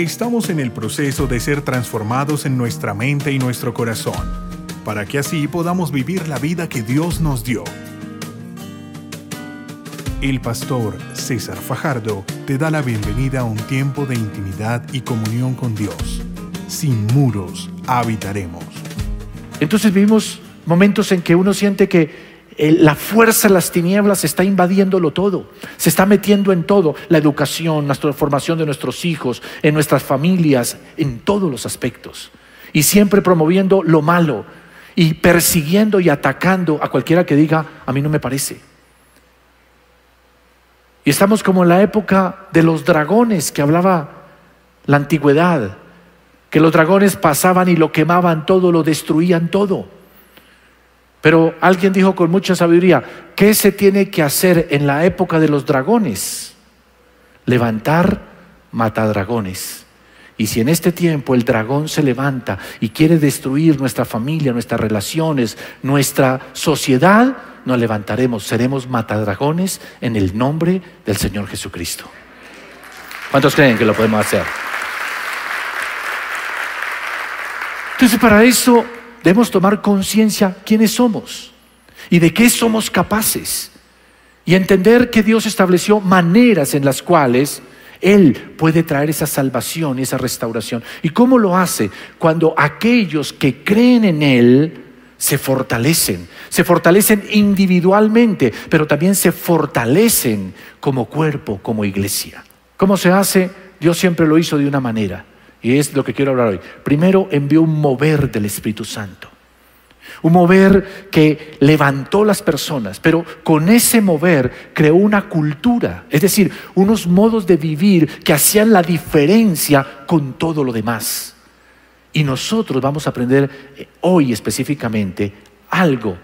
Estamos en el proceso de ser transformados en nuestra mente y nuestro corazón, para que así podamos vivir la vida que Dios nos dio. El pastor César Fajardo te da la bienvenida a un tiempo de intimidad y comunión con Dios. Sin muros habitaremos. Entonces vivimos momentos en que uno siente que la fuerza de las tinieblas está invadiéndolo todo, se está metiendo en todo, la educación, la formación de nuestros hijos, en nuestras familias, en todos los aspectos. Y siempre promoviendo lo malo y persiguiendo y atacando a cualquiera que diga, a mí no me parece. Y estamos como en la época de los dragones que hablaba la antigüedad, que los dragones pasaban y lo quemaban todo, lo destruían todo. Pero alguien dijo con mucha sabiduría, ¿qué se tiene que hacer en la época de los dragones? Levantar matadragones. Y si en este tiempo el dragón se levanta y quiere destruir nuestra familia, nuestras relaciones, nuestra sociedad, nos levantaremos, seremos matadragones en el nombre del Señor Jesucristo. ¿Cuántos creen que lo podemos hacer? Entonces para eso debemos tomar conciencia quiénes somos y de qué somos capaces y entender que Dios estableció maneras en las cuales Él puede traer esa salvación y esa restauración. ¿Y cómo lo hace? Cuando aquellos que creen en Él se fortalecen, se fortalecen individualmente, pero también se fortalecen como cuerpo, como iglesia. ¿Cómo se hace? Dios siempre lo hizo de una manera. Y es lo que quiero hablar hoy. Primero envió un mover del Espíritu Santo. Un mover que levantó las personas, pero con ese mover creó una cultura, es decir, unos modos de vivir que hacían la diferencia con todo lo demás. Y nosotros vamos a aprender eh, hoy específicamente algo,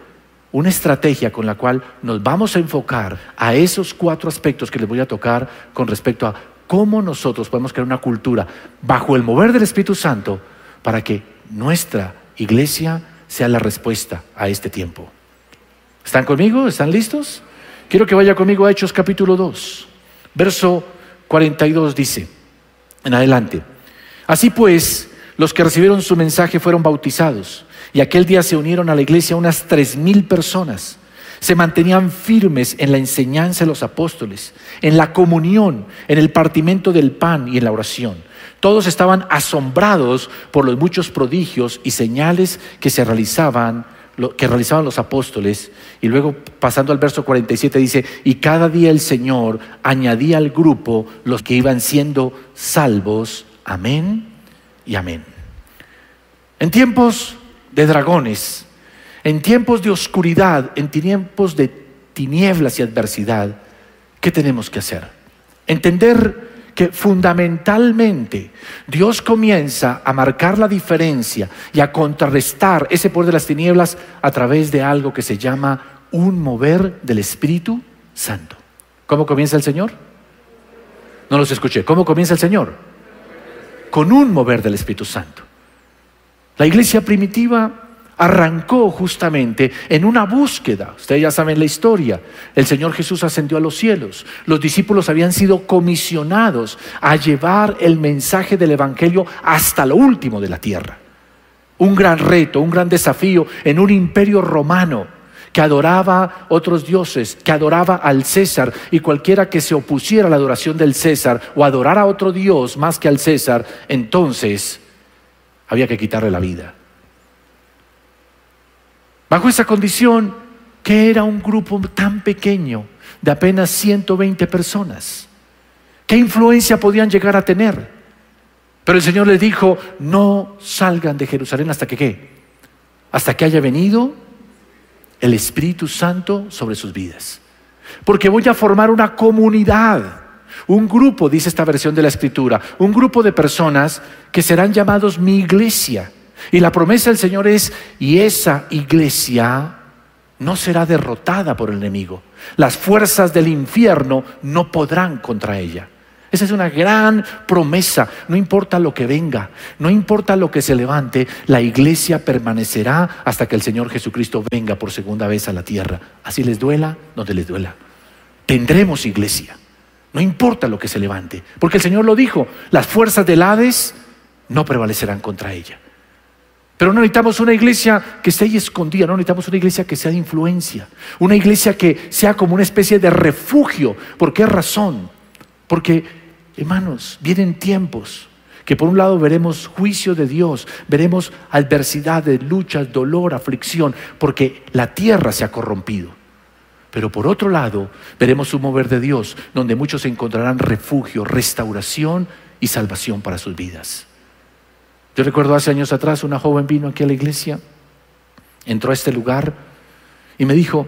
una estrategia con la cual nos vamos a enfocar a esos cuatro aspectos que les voy a tocar con respecto a cómo nosotros podemos crear una cultura bajo el mover del Espíritu Santo para que nuestra iglesia sea la respuesta a este tiempo. ¿Están conmigo? ¿Están listos? Quiero que vaya conmigo a Hechos capítulo 2, verso 42 dice, en adelante. Así pues, los que recibieron su mensaje fueron bautizados y aquel día se unieron a la iglesia unas tres mil personas se mantenían firmes en la enseñanza de los apóstoles, en la comunión, en el partimiento del pan y en la oración. Todos estaban asombrados por los muchos prodigios y señales que se realizaban que realizaban los apóstoles. Y luego, pasando al verso 47, dice, y cada día el Señor añadía al grupo los que iban siendo salvos. Amén y amén. En tiempos de dragones, en tiempos de oscuridad, en tiempos de tinieblas y adversidad, ¿qué tenemos que hacer? Entender que fundamentalmente Dios comienza a marcar la diferencia y a contrarrestar ese poder de las tinieblas a través de algo que se llama un mover del Espíritu Santo. ¿Cómo comienza el Señor? No los escuché. ¿Cómo comienza el Señor? Con un mover del Espíritu Santo. La iglesia primitiva arrancó justamente en una búsqueda. Ustedes ya saben la historia. El Señor Jesús ascendió a los cielos. Los discípulos habían sido comisionados a llevar el mensaje del Evangelio hasta lo último de la tierra. Un gran reto, un gran desafío en un imperio romano que adoraba otros dioses, que adoraba al César y cualquiera que se opusiera a la adoración del César o adorara a otro dios más que al César, entonces había que quitarle la vida. Bajo esa condición, que era un grupo tan pequeño de apenas 120 personas, ¿qué influencia podían llegar a tener? Pero el Señor les dijo, no salgan de Jerusalén hasta que qué? Hasta que haya venido el Espíritu Santo sobre sus vidas. Porque voy a formar una comunidad, un grupo, dice esta versión de la Escritura, un grupo de personas que serán llamados mi iglesia. Y la promesa del Señor es, y esa iglesia no será derrotada por el enemigo. Las fuerzas del infierno no podrán contra ella. Esa es una gran promesa. No importa lo que venga, no importa lo que se levante, la iglesia permanecerá hasta que el Señor Jesucristo venga por segunda vez a la tierra. Así les duela, donde les duela. Tendremos iglesia. No importa lo que se levante, porque el Señor lo dijo, las fuerzas del Hades no prevalecerán contra ella. Pero no necesitamos una iglesia que esté ahí escondida, no necesitamos una iglesia que sea de influencia, una iglesia que sea como una especie de refugio. ¿Por qué razón? Porque, hermanos, vienen tiempos que por un lado veremos juicio de Dios, veremos adversidades, luchas, dolor, aflicción, porque la tierra se ha corrompido. Pero por otro lado, veremos un mover de Dios, donde muchos encontrarán refugio, restauración y salvación para sus vidas. Yo recuerdo hace años atrás una joven vino aquí a la iglesia, entró a este lugar y me dijo,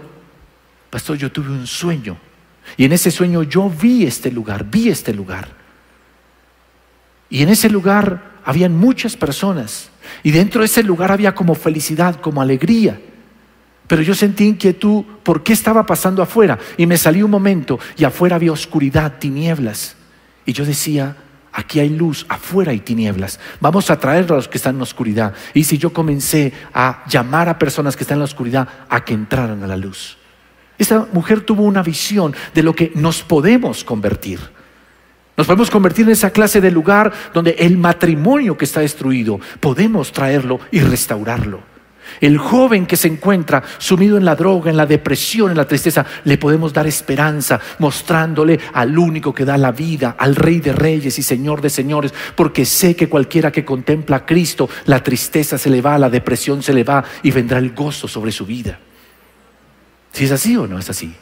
pastor, yo tuve un sueño. Y en ese sueño yo vi este lugar, vi este lugar. Y en ese lugar habían muchas personas. Y dentro de ese lugar había como felicidad, como alegría. Pero yo sentí inquietud por qué estaba pasando afuera. Y me salí un momento y afuera había oscuridad, tinieblas. Y yo decía, Aquí hay luz, afuera hay tinieblas. Vamos a traer a los que están en la oscuridad. Y si yo comencé a llamar a personas que están en la oscuridad a que entraran a la luz. Esta mujer tuvo una visión de lo que nos podemos convertir. Nos podemos convertir en esa clase de lugar donde el matrimonio que está destruido podemos traerlo y restaurarlo. El joven que se encuentra sumido en la droga, en la depresión, en la tristeza, le podemos dar esperanza mostrándole al único que da la vida, al Rey de Reyes y Señor de Señores, porque sé que cualquiera que contempla a Cristo, la tristeza se le va, la depresión se le va y vendrá el gozo sobre su vida. Si es así o no es así.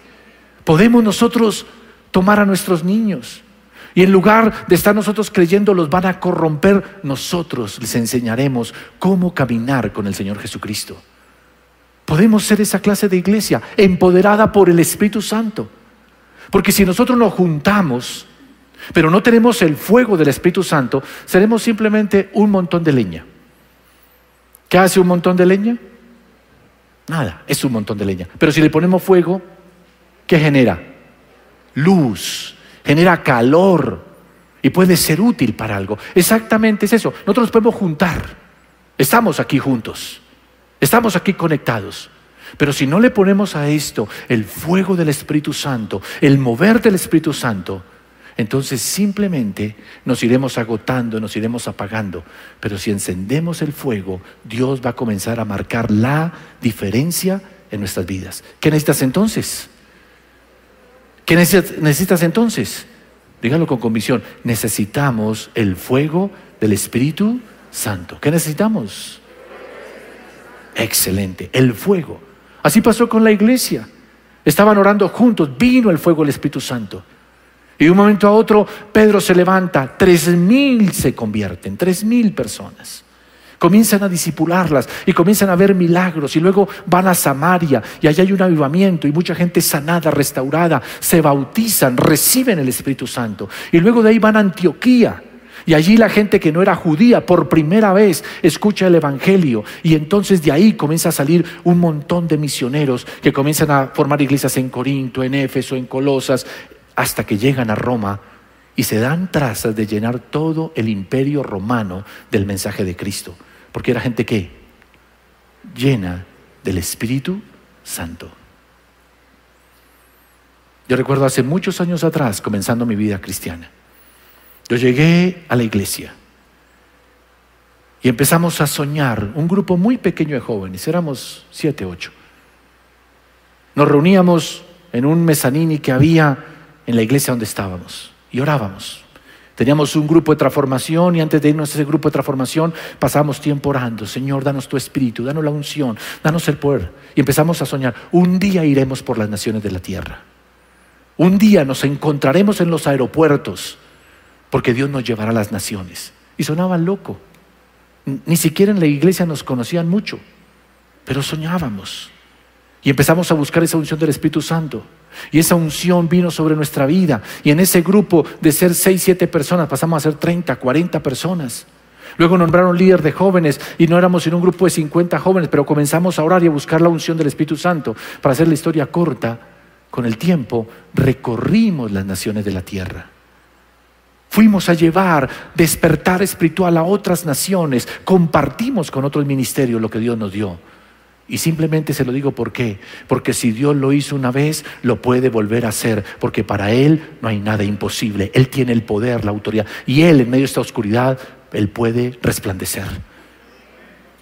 Podemos nosotros tomar a nuestros niños y en lugar de estar nosotros creyendo los van a corromper, nosotros les enseñaremos cómo caminar con el Señor Jesucristo. Podemos ser esa clase de iglesia empoderada por el Espíritu Santo. Porque si nosotros nos juntamos, pero no tenemos el fuego del Espíritu Santo, seremos simplemente un montón de leña. ¿Qué hace un montón de leña? Nada, es un montón de leña. Pero si le ponemos fuego, ¿qué genera? Luz, genera calor y puede ser útil para algo. Exactamente es eso. Nosotros nos podemos juntar. Estamos aquí juntos. Estamos aquí conectados. Pero si no le ponemos a esto el fuego del Espíritu Santo, el mover del Espíritu Santo, entonces simplemente nos iremos agotando, nos iremos apagando. Pero si encendemos el fuego, Dios va a comenzar a marcar la diferencia en nuestras vidas. ¿Qué necesitas entonces? ¿Qué necesitas entonces? Dígalo con convicción. Necesitamos el fuego del Espíritu Santo. ¿Qué necesitamos? Excelente, el fuego. Así pasó con la iglesia. Estaban orando juntos, vino el fuego del Espíritu Santo. Y de un momento a otro, Pedro se levanta, tres mil se convierten, tres mil personas. Comienzan a disipularlas y comienzan a ver milagros y luego van a Samaria y allá hay un avivamiento y mucha gente sanada, restaurada, se bautizan, reciben el Espíritu Santo y luego de ahí van a Antioquía. Y allí la gente que no era judía por primera vez escucha el Evangelio y entonces de ahí comienza a salir un montón de misioneros que comienzan a formar iglesias en Corinto, en Éfeso, en Colosas, hasta que llegan a Roma y se dan trazas de llenar todo el imperio romano del mensaje de Cristo. Porque era gente que llena del Espíritu Santo. Yo recuerdo hace muchos años atrás, comenzando mi vida cristiana, yo llegué a la iglesia y empezamos a soñar, un grupo muy pequeño de jóvenes, éramos siete, ocho. Nos reuníamos en un mezanini que había en la iglesia donde estábamos y orábamos. Teníamos un grupo de transformación y antes de irnos a ese grupo de transformación pasamos tiempo orando. Señor, danos tu espíritu, danos la unción, danos el poder. Y empezamos a soñar. Un día iremos por las naciones de la tierra. Un día nos encontraremos en los aeropuertos porque Dios nos llevará a las naciones. Y sonaba loco. Ni siquiera en la iglesia nos conocían mucho, pero soñábamos. Y empezamos a buscar esa unción del Espíritu Santo. Y esa unción vino sobre nuestra vida. Y en ese grupo de ser seis, siete personas pasamos a ser 30, 40 personas. Luego nombraron líder de jóvenes y no éramos sino un grupo de 50 jóvenes, pero comenzamos a orar y a buscar la unción del Espíritu Santo. Para hacer la historia corta, con el tiempo recorrimos las naciones de la tierra. Fuimos a llevar despertar espiritual a otras naciones, compartimos con otros ministerios lo que Dios nos dio. Y simplemente se lo digo por qué. Porque si Dios lo hizo una vez, lo puede volver a hacer. Porque para Él no hay nada imposible. Él tiene el poder, la autoridad. Y Él en medio de esta oscuridad, Él puede resplandecer.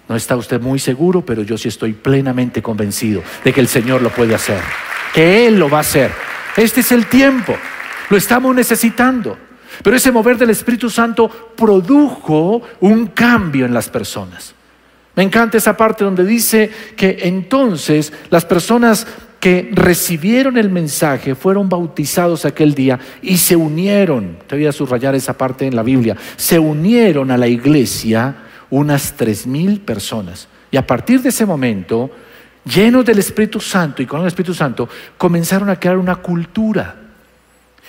No está usted muy seguro, pero yo sí estoy plenamente convencido de que el Señor lo puede hacer. Que Él lo va a hacer. Este es el tiempo. Lo estamos necesitando. Pero ese mover del Espíritu Santo produjo un cambio en las personas. Me encanta esa parte donde dice que entonces las personas que recibieron el mensaje fueron bautizados aquel día y se unieron, te voy a subrayar esa parte en la Biblia, se unieron a la iglesia unas tres mil personas. Y a partir de ese momento, llenos del Espíritu Santo y con el Espíritu Santo, comenzaron a crear una cultura.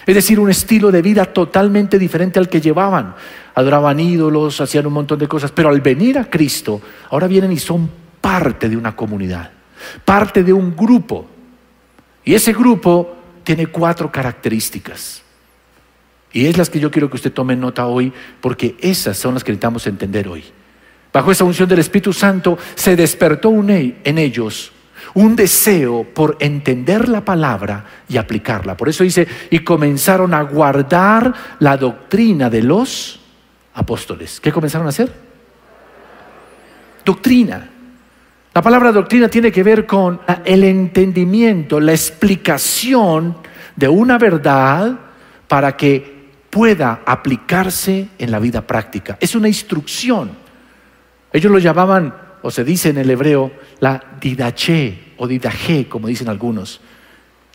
Es decir, un estilo de vida totalmente diferente al que llevaban adoraban ídolos, hacían un montón de cosas, pero al venir a Cristo, ahora vienen y son parte de una comunidad, parte de un grupo. Y ese grupo tiene cuatro características. Y es las que yo quiero que usted tome nota hoy, porque esas son las que necesitamos entender hoy. Bajo esa unción del Espíritu Santo se despertó en ellos un deseo por entender la palabra y aplicarla. Por eso dice, y comenzaron a guardar la doctrina de los apóstoles. ¿Qué comenzaron a hacer? Doctrina. La palabra doctrina tiene que ver con el entendimiento, la explicación de una verdad para que pueda aplicarse en la vida práctica. Es una instrucción. Ellos lo llamaban, o se dice en el hebreo, la didache o didaje, como dicen algunos.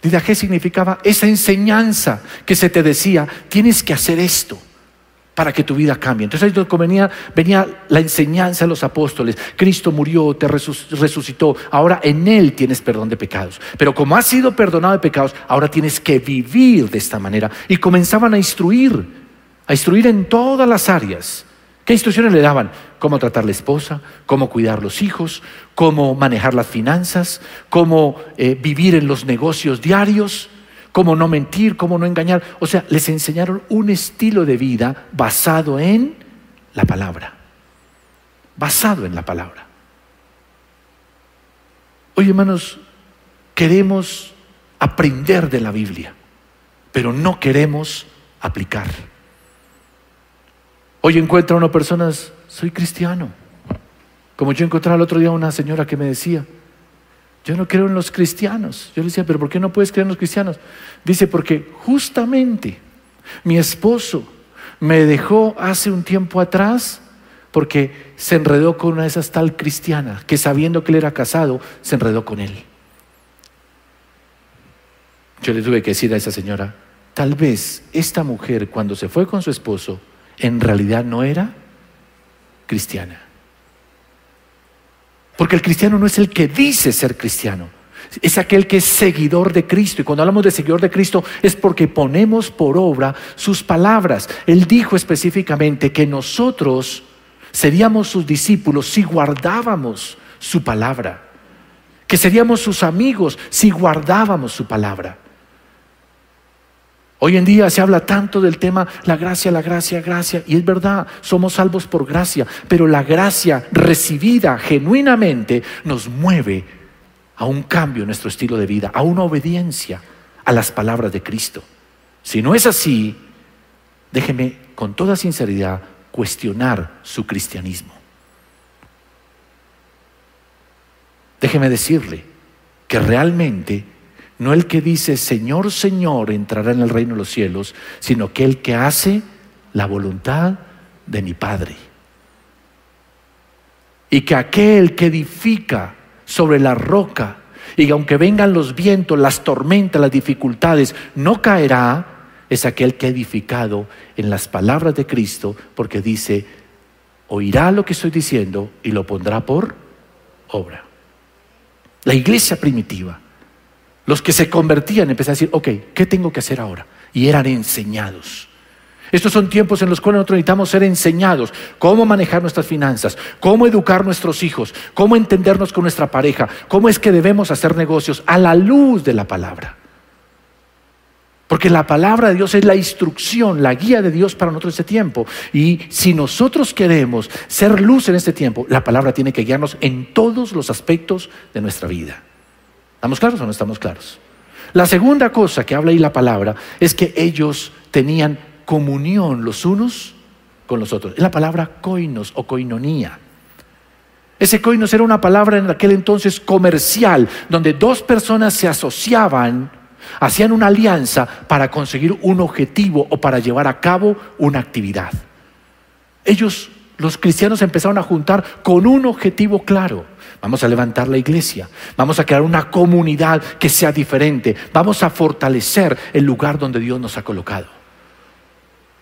Didache significaba esa enseñanza que se te decía, tienes que hacer esto para que tu vida cambie. Entonces ahí venía, la enseñanza de los apóstoles. Cristo murió, te resucitó, ahora en Él tienes perdón de pecados. Pero como has sido perdonado de pecados, ahora tienes que vivir de esta manera. Y comenzaban a instruir, a instruir en todas las áreas. ¿Qué instrucciones le daban? Cómo tratar la esposa, cómo cuidar los hijos, cómo manejar las finanzas, cómo eh, vivir en los negocios diarios cómo no mentir, cómo no engañar. O sea, les enseñaron un estilo de vida basado en la palabra. Basado en la palabra. Oye, hermanos, queremos aprender de la Biblia, pero no queremos aplicar. Hoy encuentro a una persona, soy cristiano. Como yo encontraba el otro día una señora que me decía, yo no creo en los cristianos. Yo le decía, pero ¿por qué no puedes creer en los cristianos? Dice, porque justamente mi esposo me dejó hace un tiempo atrás porque se enredó con una de esas tal cristianas que sabiendo que él era casado, se enredó con él. Yo le tuve que decir a esa señora, tal vez esta mujer cuando se fue con su esposo, en realidad no era cristiana. Porque el cristiano no es el que dice ser cristiano, es aquel que es seguidor de Cristo. Y cuando hablamos de seguidor de Cristo es porque ponemos por obra sus palabras. Él dijo específicamente que nosotros seríamos sus discípulos si guardábamos su palabra, que seríamos sus amigos si guardábamos su palabra. Hoy en día se habla tanto del tema la gracia, la gracia, gracia, y es verdad, somos salvos por gracia, pero la gracia recibida genuinamente nos mueve a un cambio en nuestro estilo de vida, a una obediencia a las palabras de Cristo. Si no es así, déjeme con toda sinceridad cuestionar su cristianismo. Déjeme decirle que realmente no el que dice, Señor, Señor, entrará en el reino de los cielos, sino que el que hace la voluntad de mi Padre. Y que aquel que edifica sobre la roca, y que aunque vengan los vientos, las tormentas, las dificultades, no caerá, es aquel que ha edificado en las palabras de Cristo, porque dice, oirá lo que estoy diciendo y lo pondrá por obra. La iglesia primitiva los que se convertían empezaron a decir, ok, ¿qué tengo que hacer ahora? Y eran enseñados. Estos son tiempos en los cuales nosotros necesitamos ser enseñados cómo manejar nuestras finanzas, cómo educar nuestros hijos, cómo entendernos con nuestra pareja, cómo es que debemos hacer negocios a la luz de la palabra. Porque la palabra de Dios es la instrucción, la guía de Dios para nosotros en este tiempo. Y si nosotros queremos ser luz en este tiempo, la palabra tiene que guiarnos en todos los aspectos de nuestra vida. ¿Estamos claros o no estamos claros? La segunda cosa que habla ahí la palabra es que ellos tenían comunión los unos con los otros. Es la palabra koinos o koinonía. Ese koinos era una palabra en aquel entonces comercial, donde dos personas se asociaban, hacían una alianza para conseguir un objetivo o para llevar a cabo una actividad. Ellos, los cristianos, empezaron a juntar con un objetivo claro. Vamos a levantar la iglesia, vamos a crear una comunidad que sea diferente, vamos a fortalecer el lugar donde Dios nos ha colocado.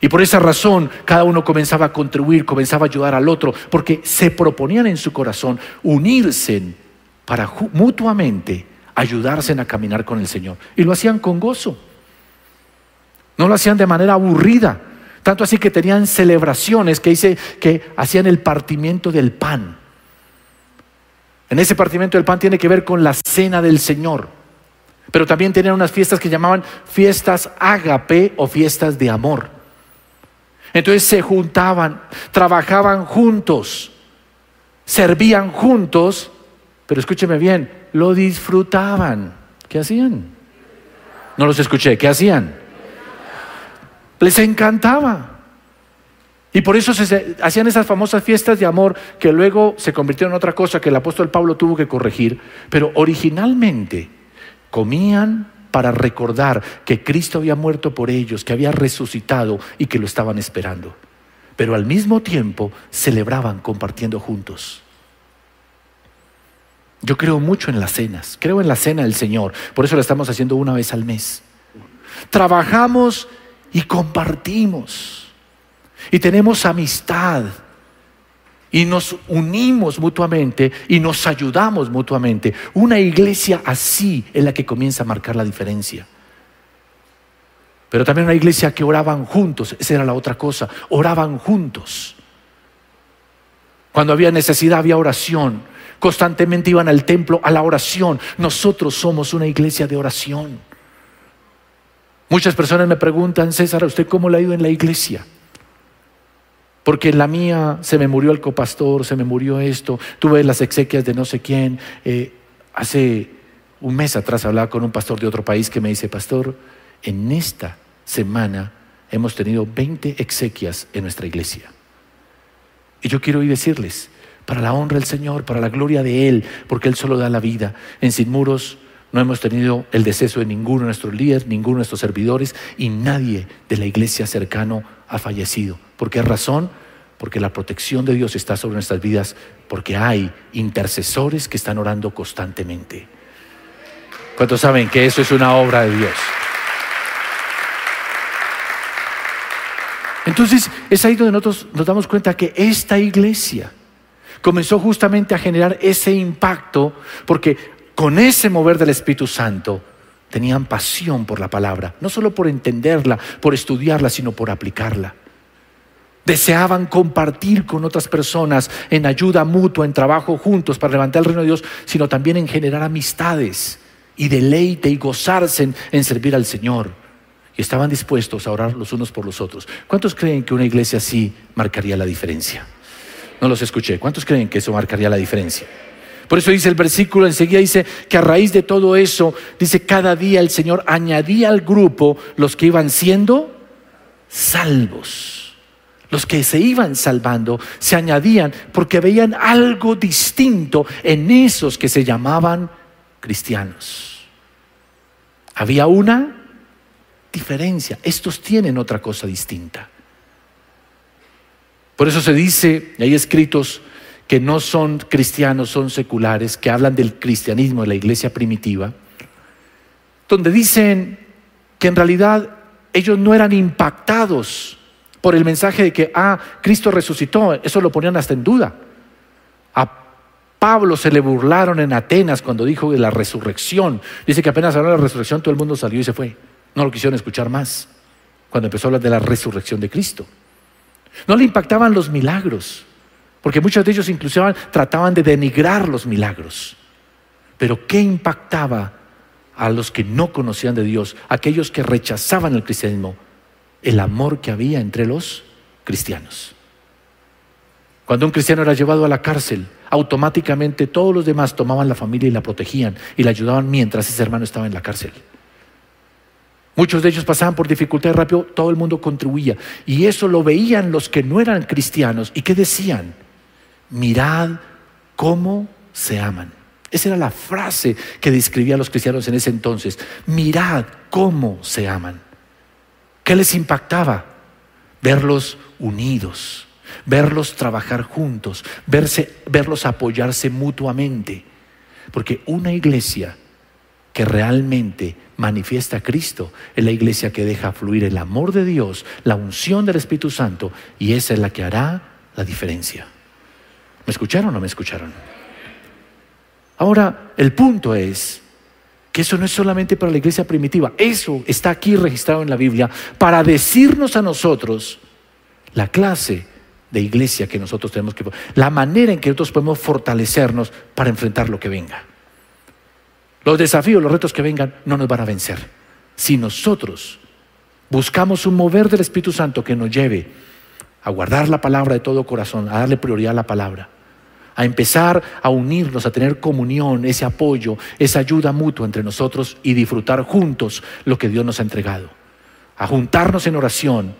Y por esa razón cada uno comenzaba a contribuir, comenzaba a ayudar al otro, porque se proponían en su corazón unirse para mutuamente ayudarse a caminar con el Señor. Y lo hacían con gozo. No lo hacían de manera aburrida. Tanto así que tenían celebraciones que dice que hacían el partimiento del pan. En ese partimiento del pan tiene que ver con la cena del Señor. Pero también tenían unas fiestas que llamaban fiestas ágape o fiestas de amor. Entonces se juntaban, trabajaban juntos, servían juntos, pero escúcheme bien, lo disfrutaban. ¿Qué hacían? No los escuché, ¿qué hacían? Les encantaba. Y por eso se hacían esas famosas fiestas de amor que luego se convirtieron en otra cosa que el apóstol Pablo tuvo que corregir. Pero originalmente comían, para recordar que Cristo había muerto por ellos, que había resucitado y que lo estaban esperando. Pero al mismo tiempo celebraban compartiendo juntos. Yo creo mucho en las cenas, creo en la cena del Señor, por eso la estamos haciendo una vez al mes. Trabajamos y compartimos y tenemos amistad y nos unimos mutuamente y nos ayudamos mutuamente. Una iglesia así es la que comienza a marcar la diferencia. Pero también una iglesia que oraban juntos, esa era la otra cosa, oraban juntos. Cuando había necesidad había oración, constantemente iban al templo a la oración. Nosotros somos una iglesia de oración. Muchas personas me preguntan, César, ¿a usted cómo le ha ido en la iglesia? Porque en la mía se me murió el copastor, se me murió esto, tuve las exequias de no sé quién. Eh, hace un mes atrás hablaba con un pastor de otro país que me dice, pastor, en esta semana hemos tenido 20 exequias en nuestra iglesia. Y yo quiero hoy decirles, para la honra del Señor, para la gloria de Él, porque Él solo da la vida. En Sin Muros no hemos tenido el deceso de ninguno de nuestros líderes, ninguno de nuestros servidores y nadie de la iglesia cercano ha fallecido. ¿Por qué razón? Porque la protección de Dios está sobre nuestras vidas, porque hay intercesores que están orando constantemente. ¿Cuántos saben que eso es una obra de Dios? Entonces, es ahí donde nosotros nos damos cuenta que esta iglesia comenzó justamente a generar ese impacto, porque con ese mover del Espíritu Santo tenían pasión por la palabra, no solo por entenderla, por estudiarla, sino por aplicarla. Deseaban compartir con otras personas en ayuda mutua, en trabajo juntos para levantar el reino de Dios, sino también en generar amistades y deleite y gozarse en, servir al Señor. Y estaban dispuestos a orar los unos por los otros. ¿Cuántos creen que una iglesia así marcaría la diferencia? No los escuché. ¿Cuántos creen que eso marcaría la diferencia? Por eso dice el versículo, enseguida dice que a raíz de todo eso, dice, cada día el Señor añadía al grupo los que iban siendo salvos los que se iban salvando, se añadían porque veían algo distinto en esos que se llamaban cristianos. Había una diferencia. Estos tienen otra cosa distinta. Por eso se dice, y hay escritos que no son cristianos, son seculares, que hablan del cristianismo de la iglesia primitiva, donde dicen que en realidad ellos no eran impactados por el mensaje de que, ah, Cristo resucitó, eso lo ponían hasta en duda. A Pablo se le burlaron en Atenas cuando dijo de la resurrección. Dice que apenas habló de la resurrección, todo el mundo salió y se fue. No lo quisieron escuchar más cuando empezó a hablar de la resurrección de Cristo. No le impactaban los milagros, porque muchos de ellos incluso trataban de denigrar los milagros. Pero ¿qué impactaba a los que no conocían de Dios, aquellos que rechazaban el cristianismo, el amor que había entre los cristianos. Cuando un cristiano era llevado a la cárcel, automáticamente todos los demás tomaban la familia y la protegían y la ayudaban mientras ese hermano estaba en la cárcel. Muchos de ellos pasaban por dificultades rápido, todo el mundo contribuía. Y eso lo veían los que no eran cristianos. ¿Y qué decían? Mirad cómo se aman. Esa era la frase que describía a los cristianos en ese entonces. Mirad cómo se aman. ¿Qué les impactaba? Verlos unidos, verlos trabajar juntos, verse, verlos apoyarse mutuamente. Porque una iglesia que realmente manifiesta a Cristo es la iglesia que deja fluir el amor de Dios, la unción del Espíritu Santo, y esa es la que hará la diferencia. ¿Me escucharon o no me escucharon? Ahora, el punto es que eso no es solamente para la iglesia primitiva, eso está aquí registrado en la Biblia para decirnos a nosotros la clase de iglesia que nosotros tenemos que, la manera en que nosotros podemos fortalecernos para enfrentar lo que venga. Los desafíos, los retos que vengan no nos van a vencer. Si nosotros buscamos un mover del Espíritu Santo que nos lleve a guardar la palabra de todo corazón, a darle prioridad a la palabra, a empezar a unirnos, a tener comunión, ese apoyo, esa ayuda mutua entre nosotros y disfrutar juntos lo que Dios nos ha entregado, a juntarnos en oración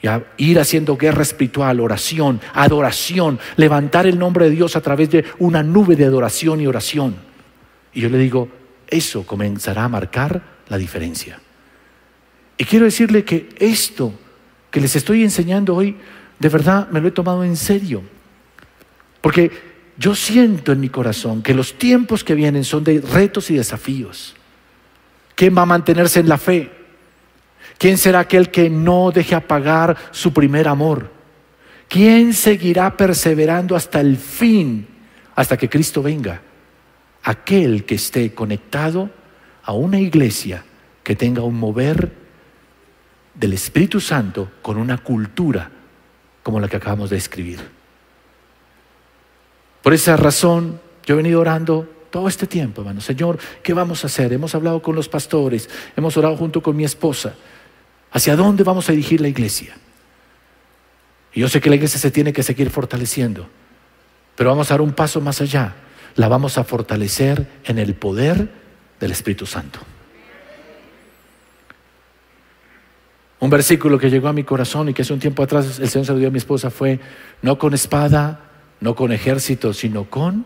y a ir haciendo guerra espiritual, oración, adoración, levantar el nombre de Dios a través de una nube de adoración y oración. Y yo le digo, eso comenzará a marcar la diferencia. Y quiero decirle que esto que les estoy enseñando hoy, de verdad me lo he tomado en serio. Porque yo siento en mi corazón que los tiempos que vienen son de retos y desafíos. ¿Quién va a mantenerse en la fe? ¿Quién será aquel que no deje apagar su primer amor? ¿Quién seguirá perseverando hasta el fin, hasta que Cristo venga? aquel que esté conectado a una iglesia que tenga un mover del Espíritu Santo con una cultura como la que acabamos de escribir. Por esa razón, yo he venido orando todo este tiempo, hermano. Señor, ¿qué vamos a hacer? Hemos hablado con los pastores, hemos orado junto con mi esposa. ¿Hacia dónde vamos a dirigir la iglesia? Y yo sé que la iglesia se tiene que seguir fortaleciendo, pero vamos a dar un paso más allá la vamos a fortalecer en el poder del Espíritu Santo. Un versículo que llegó a mi corazón y que hace un tiempo atrás el Señor se dio a mi esposa fue, no con espada, no con ejército, sino con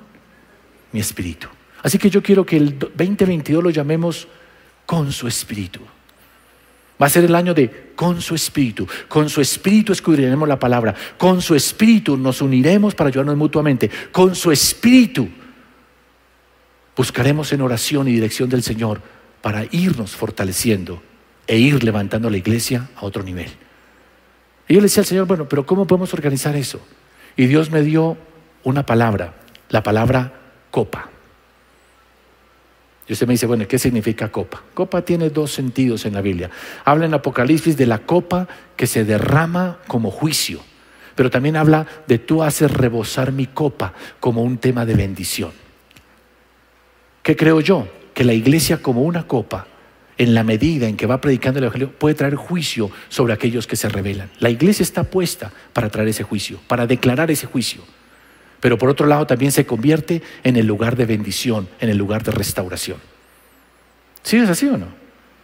mi espíritu. Así que yo quiero que el 2022 lo llamemos con su espíritu. Va a ser el año de con su espíritu. Con su espíritu escudriñaremos la palabra. Con su espíritu nos uniremos para ayudarnos mutuamente. Con su espíritu buscaremos en oración y dirección del Señor para irnos fortaleciendo e ir levantando la iglesia a otro nivel. Y yo le decía al Señor, bueno, pero ¿cómo podemos organizar eso? Y Dios me dio una palabra, la palabra copa. Y usted me dice, bueno, ¿qué significa copa? Copa tiene dos sentidos en la Biblia. Habla en Apocalipsis de la copa que se derrama como juicio, pero también habla de tú haces rebosar mi copa como un tema de bendición. ¿Qué creo yo? Que la iglesia como una copa, en la medida en que va predicando el Evangelio, puede traer juicio sobre aquellos que se rebelan. La iglesia está puesta para traer ese juicio, para declarar ese juicio. Pero por otro lado también se convierte en el lugar de bendición, en el lugar de restauración. ¿Sí es así o no?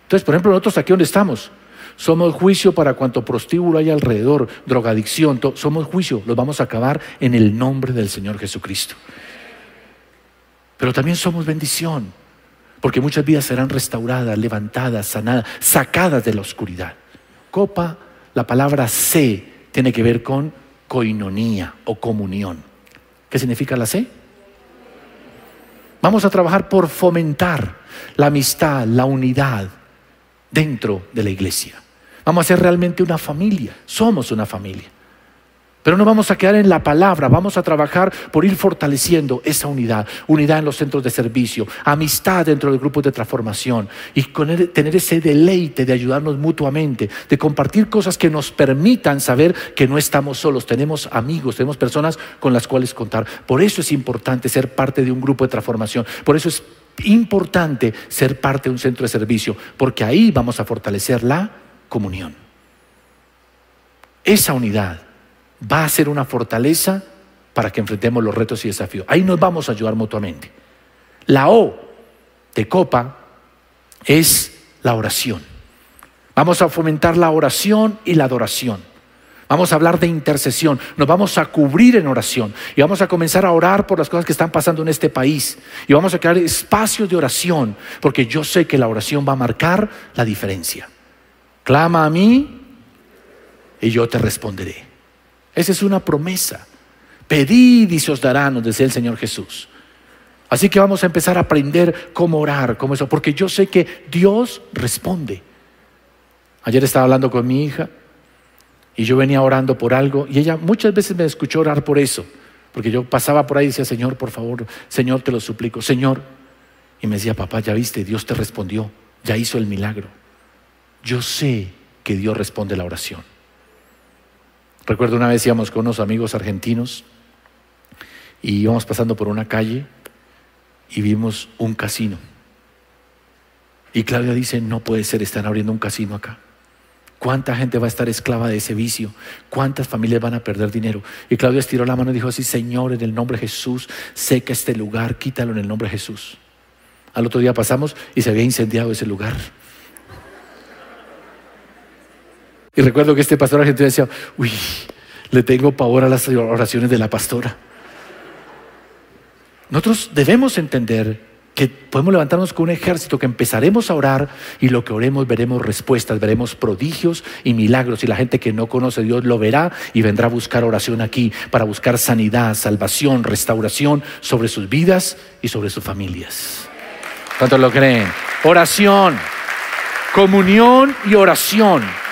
Entonces, por ejemplo, nosotros aquí donde estamos, somos juicio para cuanto prostíbulo hay alrededor, drogadicción, somos juicio, los vamos a acabar en el nombre del Señor Jesucristo. Pero también somos bendición, porque muchas vidas serán restauradas, levantadas, sanadas, sacadas de la oscuridad. Copa, la palabra C tiene que ver con coinonía o comunión. ¿Qué significa la C? Vamos a trabajar por fomentar la amistad, la unidad dentro de la iglesia. Vamos a ser realmente una familia. Somos una familia. Pero no vamos a quedar en la palabra, vamos a trabajar por ir fortaleciendo esa unidad, unidad en los centros de servicio, amistad dentro del grupo de transformación y tener ese deleite de ayudarnos mutuamente, de compartir cosas que nos permitan saber que no estamos solos, tenemos amigos, tenemos personas con las cuales contar. Por eso es importante ser parte de un grupo de transformación, por eso es importante ser parte de un centro de servicio, porque ahí vamos a fortalecer la comunión. Esa unidad va a ser una fortaleza para que enfrentemos los retos y desafíos. Ahí nos vamos a ayudar mutuamente. La O de copa es la oración. Vamos a fomentar la oración y la adoración. Vamos a hablar de intercesión, nos vamos a cubrir en oración y vamos a comenzar a orar por las cosas que están pasando en este país y vamos a crear espacios de oración, porque yo sé que la oración va a marcar la diferencia. Clama a mí y yo te responderé. Esa es una promesa. Pedid y se os dará, nos decía el Señor Jesús. Así que vamos a empezar a aprender cómo orar, cómo eso, porque yo sé que Dios responde. Ayer estaba hablando con mi hija y yo venía orando por algo y ella muchas veces me escuchó orar por eso, porque yo pasaba por ahí y decía, Señor, por favor, Señor, te lo suplico, Señor. Y me decía, papá, ya viste, Dios te respondió, ya hizo el milagro. Yo sé que Dios responde la oración. Recuerdo una vez íbamos con unos amigos argentinos y íbamos pasando por una calle y vimos un casino. Y Claudia dice, no puede ser, están abriendo un casino acá. ¿Cuánta gente va a estar esclava de ese vicio? ¿Cuántas familias van a perder dinero? Y Claudia estiró la mano y dijo así, Señor, en el nombre de Jesús, seca este lugar, quítalo en el nombre de Jesús. Al otro día pasamos y se había incendiado ese lugar. Y recuerdo que este pastor argentino decía, uy, le tengo pavor a las oraciones de la pastora. Nosotros debemos entender que podemos levantarnos con un ejército, que empezaremos a orar y lo que oremos veremos respuestas, veremos prodigios y milagros y la gente que no conoce a Dios lo verá y vendrá a buscar oración aquí para buscar sanidad, salvación, restauración sobre sus vidas y sobre sus familias. ¿Cuántos lo creen? Oración, comunión y oración.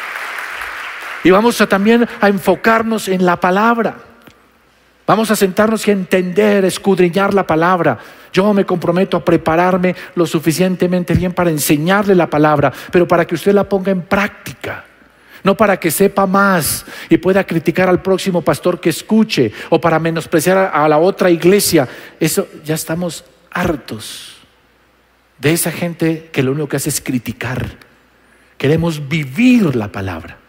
Y vamos a también a enfocarnos en la palabra. Vamos a sentarnos y a entender, escudriñar la palabra. Yo me comprometo a prepararme lo suficientemente bien para enseñarle la palabra, pero para que usted la ponga en práctica. No para que sepa más y pueda criticar al próximo pastor que escuche o para menospreciar a la otra iglesia. Eso ya estamos hartos de esa gente que lo único que hace es criticar. Queremos vivir la palabra.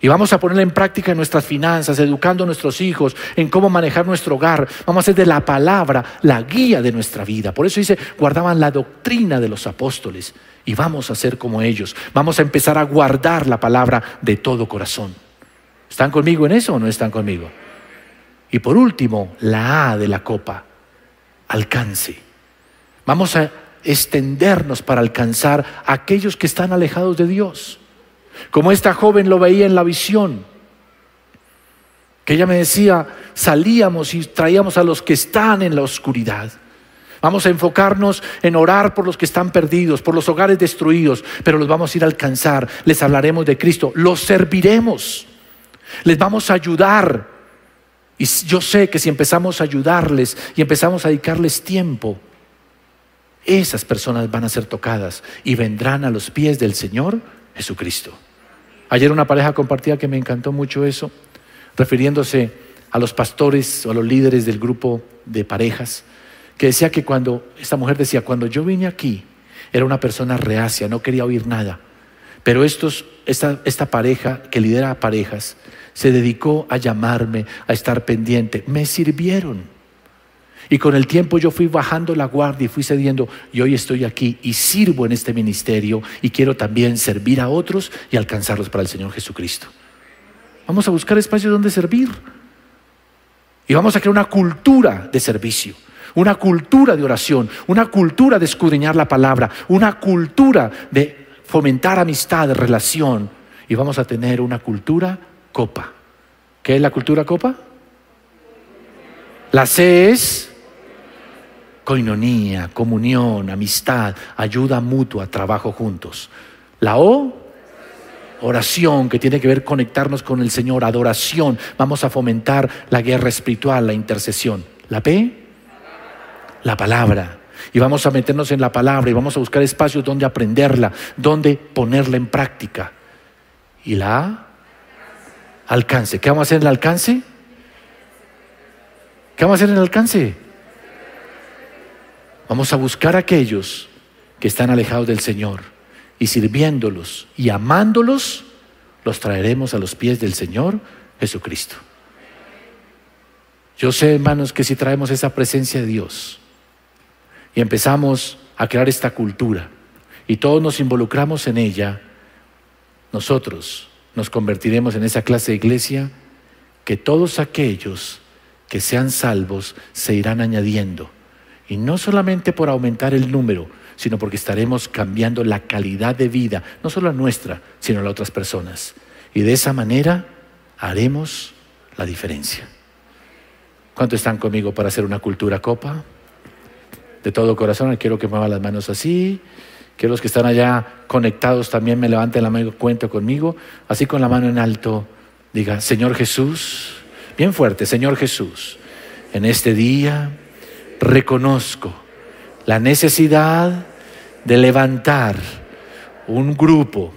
Y vamos a ponerla en práctica en nuestras finanzas, educando a nuestros hijos, en cómo manejar nuestro hogar. Vamos a hacer de la palabra la guía de nuestra vida. Por eso dice, guardaban la doctrina de los apóstoles. Y vamos a ser como ellos. Vamos a empezar a guardar la palabra de todo corazón. ¿Están conmigo en eso o no están conmigo? Y por último, la A de la copa, alcance. Vamos a extendernos para alcanzar a aquellos que están alejados de Dios como esta joven lo veía en la visión, que ella me decía, salíamos y traíamos a los que están en la oscuridad. Vamos a enfocarnos en orar por los que están perdidos, por los hogares destruidos, pero los vamos a ir a alcanzar. Les hablaremos de Cristo, los serviremos, les vamos a ayudar. Y yo sé que si empezamos a ayudarles y empezamos a dedicarles tiempo, esas personas van a ser tocadas y vendrán a los pies del Señor Jesucristo. Ayer una pareja compartía que me encantó mucho eso, refiriéndose a los pastores o a los líderes del grupo de parejas, que decía que cuando, esta mujer decía, cuando yo vine aquí, era una persona reacia, no quería oír nada. Pero estos, esta, esta pareja que lidera parejas se dedicó a llamarme, a estar pendiente. Me sirvieron. Y con el tiempo yo fui bajando la guardia y fui cediendo y hoy estoy aquí y sirvo en este ministerio y quiero también servir a otros y alcanzarlos para el Señor Jesucristo. Vamos a buscar espacios donde servir. Y vamos a crear una cultura de servicio, una cultura de oración, una cultura de escudriñar la palabra, una cultura de fomentar amistad, relación. Y vamos a tener una cultura copa. ¿Qué es la cultura copa? La C es coinonía, comunión, amistad, ayuda mutua, trabajo juntos. La O, oración, que tiene que ver conectarnos con el Señor, adoración. Vamos a fomentar la guerra espiritual, la intercesión. La P, la palabra. Y vamos a meternos en la palabra y vamos a buscar espacios donde aprenderla, donde ponerla en práctica. Y la A, alcance. ¿Qué vamos a hacer en el alcance? ¿Qué vamos a hacer en el alcance? Vamos a buscar a aquellos que están alejados del Señor y sirviéndolos y amándolos, los traeremos a los pies del Señor Jesucristo. Yo sé, hermanos, que si traemos esa presencia de Dios y empezamos a crear esta cultura y todos nos involucramos en ella, nosotros nos convertiremos en esa clase de iglesia que todos aquellos que sean salvos se irán añadiendo. Y no solamente por aumentar el número, sino porque estaremos cambiando la calidad de vida, no solo nuestra, sino a las otras personas. Y de esa manera haremos la diferencia. ¿Cuántos están conmigo para hacer una cultura copa? De todo corazón, quiero que muevan las manos así. Que los que están allá conectados también me levanten la mano y cuento conmigo. Así con la mano en alto, diga, Señor Jesús, bien fuerte, Señor Jesús, en este día reconozco la necesidad de levantar un grupo,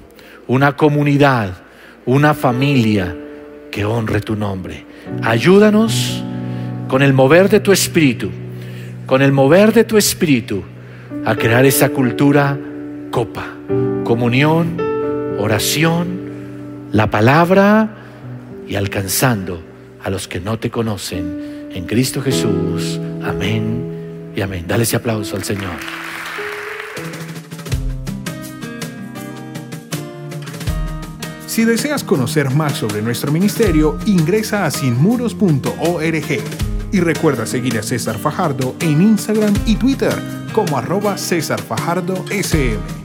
una comunidad, una familia que honre tu nombre. Ayúdanos con el mover de tu espíritu, con el mover de tu espíritu, a crear esa cultura copa, comunión, oración, la palabra y alcanzando a los que no te conocen en Cristo Jesús. Amén y amén. Dale ese aplauso al Señor. Si deseas conocer más sobre nuestro ministerio, ingresa a sinmuros.org y recuerda seguir a César Fajardo en Instagram y Twitter como arroba César Fajardo SM.